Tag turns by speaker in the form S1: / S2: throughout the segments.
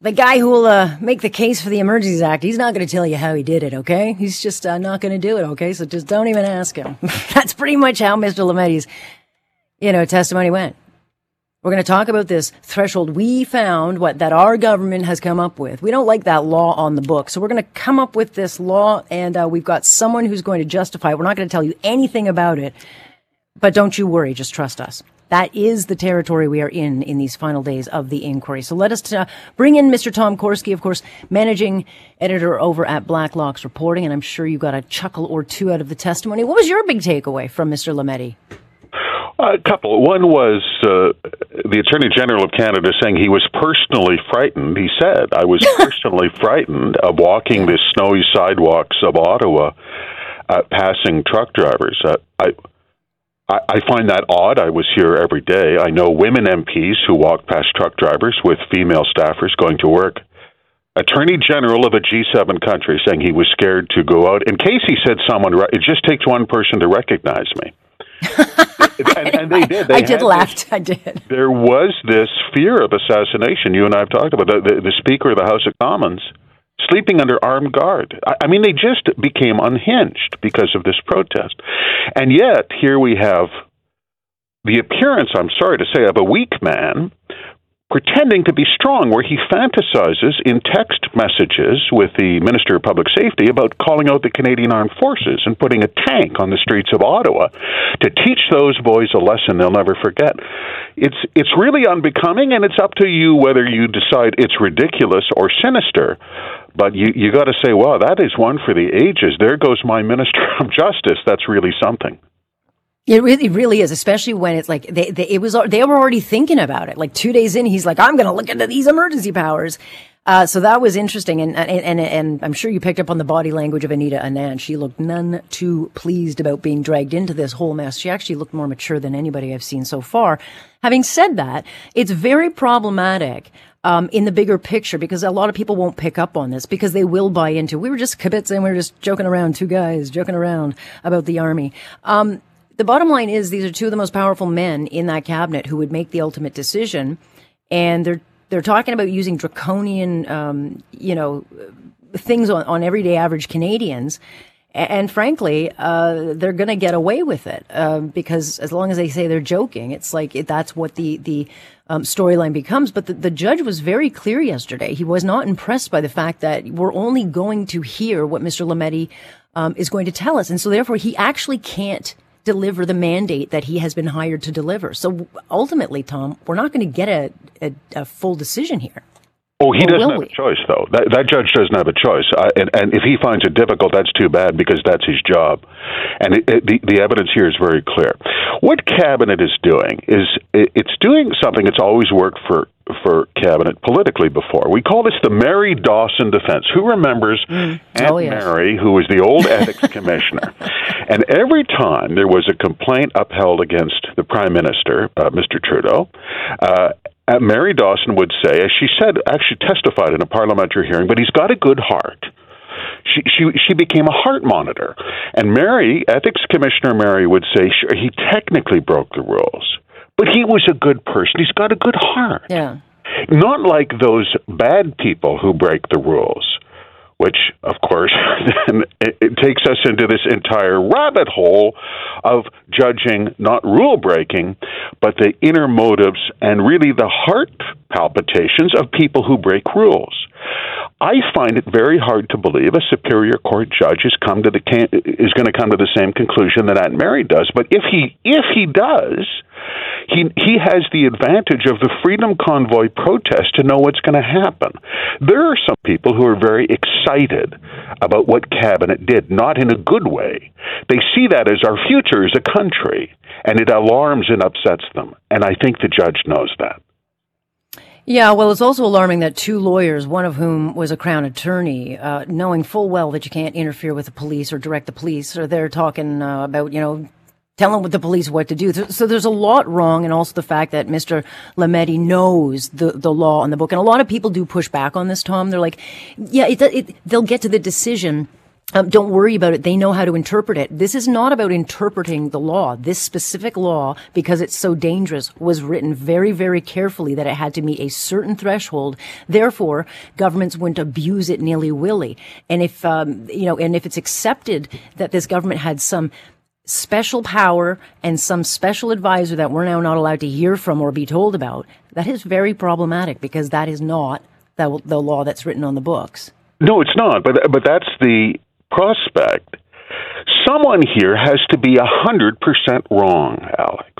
S1: the guy who will uh, make the case for the Emergencies Act, he's not going to tell you how he did it, okay? He's just uh, not going to do it, okay? So just don't even ask him. That's pretty much how Mr. Lametti's, you know, testimony went. We're going to talk about this threshold we found, what that our government has come up with. We don't like that law on the book, so we're going to come up with this law, and uh, we've got someone who's going to justify it. We're not going to tell you anything about it, but don't you worry, just trust us. That is the territory we are in in these final days of the inquiry. So let us uh, bring in Mr. Tom Korski, of course, managing editor over at Blacklock's Reporting, and I'm sure you got a chuckle or two out of the testimony. What was your big takeaway from Mr. Lametti?
S2: A couple. One was uh, the Attorney General of Canada saying he was personally frightened. He said, I was personally frightened of walking the snowy sidewalks of Ottawa, uh, passing truck drivers. Uh, I, I, I find that odd. I was here every day. I know women MPs who walk past truck drivers with female staffers going to work. Attorney General of a G7 country saying he was scared to go out. In case he said someone, it just takes one person to recognize me.
S1: and, and, they did. They I did laugh. This, I did.
S2: There was this fear of assassination. You and I have talked about the, the, the Speaker of the House of Commons sleeping under armed guard. I, mean, they just became unhinged because of this protest. And yet, here we have the appearance, I'm sorry to say, of a weak man pretending to be strong, where he fantasizes in text messages with the Minister of Public Safety about calling out the Canadian Armed Forces and putting a tank on the streets of Ottawa to teach those boys a lesson they'll never forget. It's it's really unbecoming, and it's up to you whether you decide it's ridiculous or sinister. But you you got to say, wow, that is one for the ages. There goes my Minister of Justice. That's really something.
S1: It really, really is, especially when it's like they, they, it was, they were already thinking about it. Like two days in, he's like, I'm going to look into these emergency powers. Uh, so that was interesting. And, and, and, and, I'm sure you picked up on the body language of Anita Anand. She looked none too pleased about being dragged into this whole mess. She actually looked more mature than anybody I've seen so far. Having said that, it's very problematic. Um, in the bigger picture, because a lot of people won't pick up on this because they will buy into. We were just kibitzing, we were just joking around, two guys joking around about the army. Um, the bottom line is these are two of the most powerful men in that cabinet who would make the ultimate decision, and they're they're talking about using draconian, um, you know, things on, on everyday average Canadians. And frankly, uh, they're going to get away with it uh, because as long as they say they're joking, it's like that's what the the um, storyline becomes. But the, the judge was very clear yesterday. He was not impressed by the fact that we're only going to hear what Mr. Lametti um, is going to tell us, and so therefore he actually can't deliver the mandate that he has been hired to deliver. So ultimately, Tom, we're not going to get a, a, a full decision here.
S2: Oh, he doesn't have we? a choice, though. That, that judge doesn't have a choice, uh, and, and if he finds it difficult, that's too bad because that's his job. And it, it, the the evidence here is very clear. What cabinet is doing is it, it's doing something that's always worked for for cabinet politically before. We call this the Mary Dawson defense. Who remembers mm. Aunt oh, yes. Mary, who was the old ethics commissioner? And every time there was a complaint upheld against the prime minister, uh, Mr. Trudeau, uh, Uh, Mary Dawson would say, as she said, actually testified in a parliamentary hearing, but he's got a good heart. She, she, she became a heart monitor. And Mary, Ethics Commissioner Mary, would say, sure, he technically broke the rules, but he was a good person. He's got a good heart.
S1: Yeah.
S2: Not like those bad people who break the rules which of course it, it, takes us into this entire rabbit hole of judging not rule breaking but the inner motives and really the heart palpitations of people who break rules i find it very hard to believe a superior court judge is come to the is going to come to the same conclusion that aunt mary does but if he if he does he he has the advantage of the Freedom Convoy protest to know what's going to happen. There are some people who are very excited about what cabinet did, not in a good way. They see that as our future as a country, and it alarms and upsets them. And I think the judge knows that.
S1: Yeah, well, it's also alarming that two lawyers, one of whom was a Crown attorney, uh, knowing full well that you can't interfere with the police or direct the police, are there talking uh, about, you know, telling what the police what to do. So there's a lot wrong, and also the fact that Mr. Lametti knows the, the law and the book. And a lot of people do push back on this, Tom. They're like, yeah, it, it, they'll get to the decision um, don't worry about it. They know how to interpret it. This is not about interpreting the law. This specific law, because it's so dangerous, was written very, very carefully that it had to meet a certain threshold. Therefore, governments wouldn't abuse it nilly willy. And if, um, you know, and if it's accepted that this government had some special power and some special advisor that we're now not allowed to hear from or be told about, that is very problematic because that is not the, the law that's written on the books.
S2: No, it's not. But but that's the prospect, someone here has to be 100% wrong, Alex.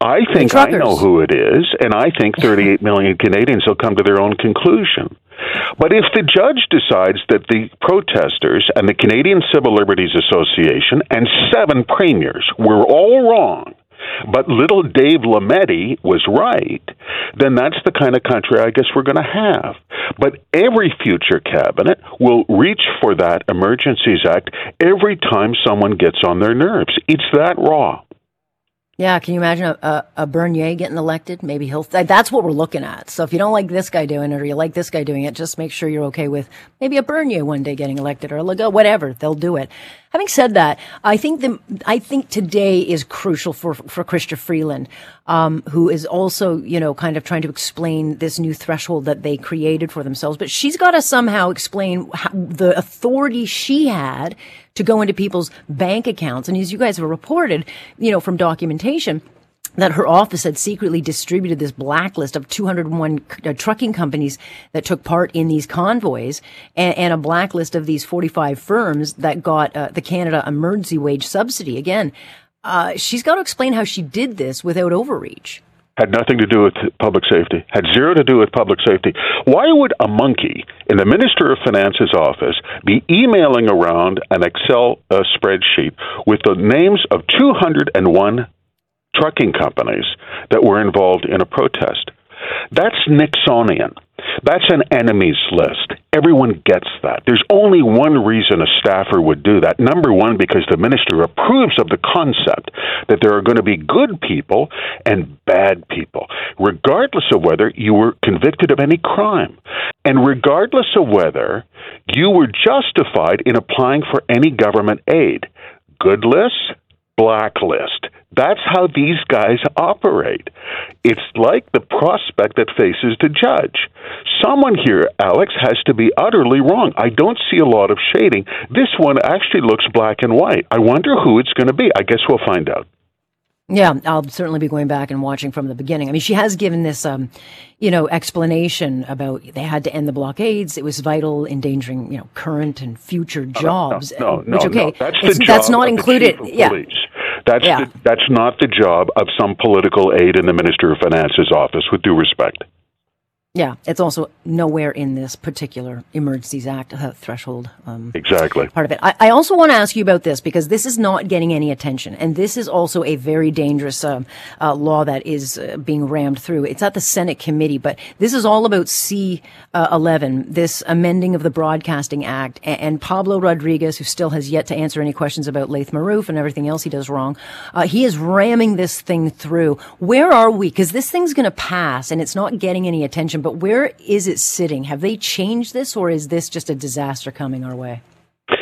S2: I think I know who it is, and I think 38 million Canadians will come to their own conclusion. But if the judge decides that the protesters and the Canadian Civil Liberties Association and seven premiers were all wrong, but little Dave Lametti was right, then that's the kind of country I guess we're going to have. But every future cabinet will reach for that Emergencies Act every time someone gets on their nerves. It's that raw.
S1: Yeah, can you imagine a, a, a, Bernier getting elected? Maybe he'll. That's what we're looking at. So if you don't like this guy doing it, or you like this guy doing it, just make sure you're okay with maybe a Bernier one day getting elected, or a Legault, whatever. They'll do it. Having said that, I think the I think today is crucial for for Chrystia Freeland, um, who is also you know kind of trying to explain this new threshold that they created for themselves. But she's got to somehow explain how, the authority she had to go into people's bank accounts. And as you guys have reported, you know, from documentation, that her office had secretly distributed this blacklist of 201 uh, trucking companies that took part in these convoys and, and a blacklist of these 45 firms that got uh, the Canada Emergency Wage Subsidy. Again, uh, she's got to explain how she did this without overreach
S2: had nothing to do with public safety, had zero to do with public safety. Why would a monkey in the Minister of Finance's office be emailing around an Excel uh, spreadsheet with the names of 201 trucking companies that were involved in a protest? That's Nixonian. That's an enemies list. Everyone gets that. There's only one reason a staffer would do that. Number one, because the minister approves of the concept that there are going to be good people and bad people, regardless of whether you were convicted of any crime, and regardless of whether you were justified in applying for any government aid. Good list, blacklist. That's how these guys operate. It's like the prospect that faces the judge. Someone here, Alex, has to be utterly wrong. I don't see a lot of shading. This one actually looks black and white. I wonder who it's going to be. I guess we'll find out.
S1: Yeah, I'll certainly be going back and watching from the beginning. I mean, she has given this, um, you know, explanation about they had to end the blockades. It was vital, endangering, you know, current and future jobs.
S2: No, no, no, which, okay, no.
S1: That's, that's not included. yeah.
S2: Police. That's yeah. the, that's not the job of some political aide in the Minister of Finance's office. With due respect.
S1: Yeah, it's also nowhere in this particular Emergencies Act uh, threshold. Um,
S2: exactly.
S1: Part of it. I, I, also want to ask you about this because this is not getting any attention. And this is also a very dangerous uh, uh, law that is uh, being rammed through. It's at the Senate committee, but this is all about C11, uh, this amending of the Broadcasting Act. And, and, Pablo Rodriguez, who still has yet to answer any questions about Laith Marouf and everything else he does wrong, uh, he is ramming this thing through. Where are we? Because this thing's going to pass and it's not getting any attention but where is it sitting? Have they changed this, or is this just a disaster coming our way?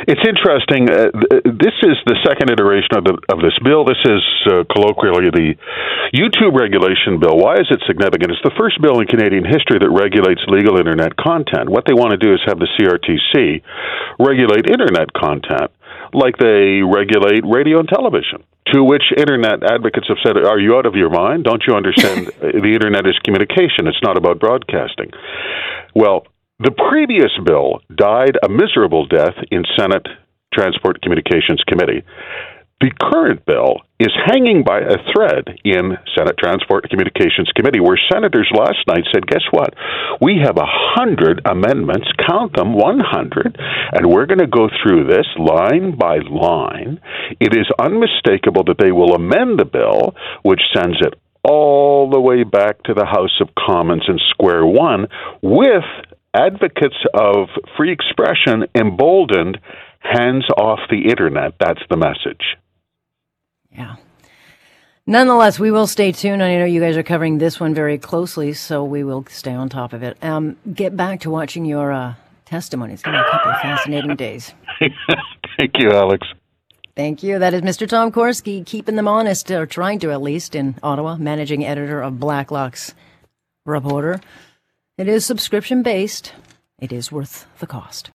S2: It's interesting. Uh, this is the second iteration of, the, of this bill. This is uh, colloquially the YouTube regulation bill. Why is it significant? It's the first bill in Canadian history that regulates legal internet content. What they want to do is have the CRTC regulate internet content like they regulate radio and television. To which internet advocates have said, Are you out of your mind? Don't you understand the internet is communication? It's not about broadcasting. Well, the previous bill died a miserable death in Senate Transport Communications Committee. The current bill is hanging by a thread in Senate Transport and Communications Committee, where senators last night said, Guess what? We have a hundred amendments, count them, 100, and we're going to go through this line by line. It is unmistakable that they will amend the bill, which sends it all the way back to the House of Commons in square one with advocates of free expression emboldened hands off the internet. That's the message.
S1: Yeah. Nonetheless, we will stay tuned. I know you guys are covering this one very closely, so we will stay on top of it. Um, get back to watching your uh, testimony. It's going to be a couple of fascinating days.
S2: Thank you, Alex.
S1: Thank you. That is Mr. Tom Korski, keeping them honest, or trying to at least, in Ottawa, managing editor of Blacklock's Reporter. It is subscription based, it is worth the cost.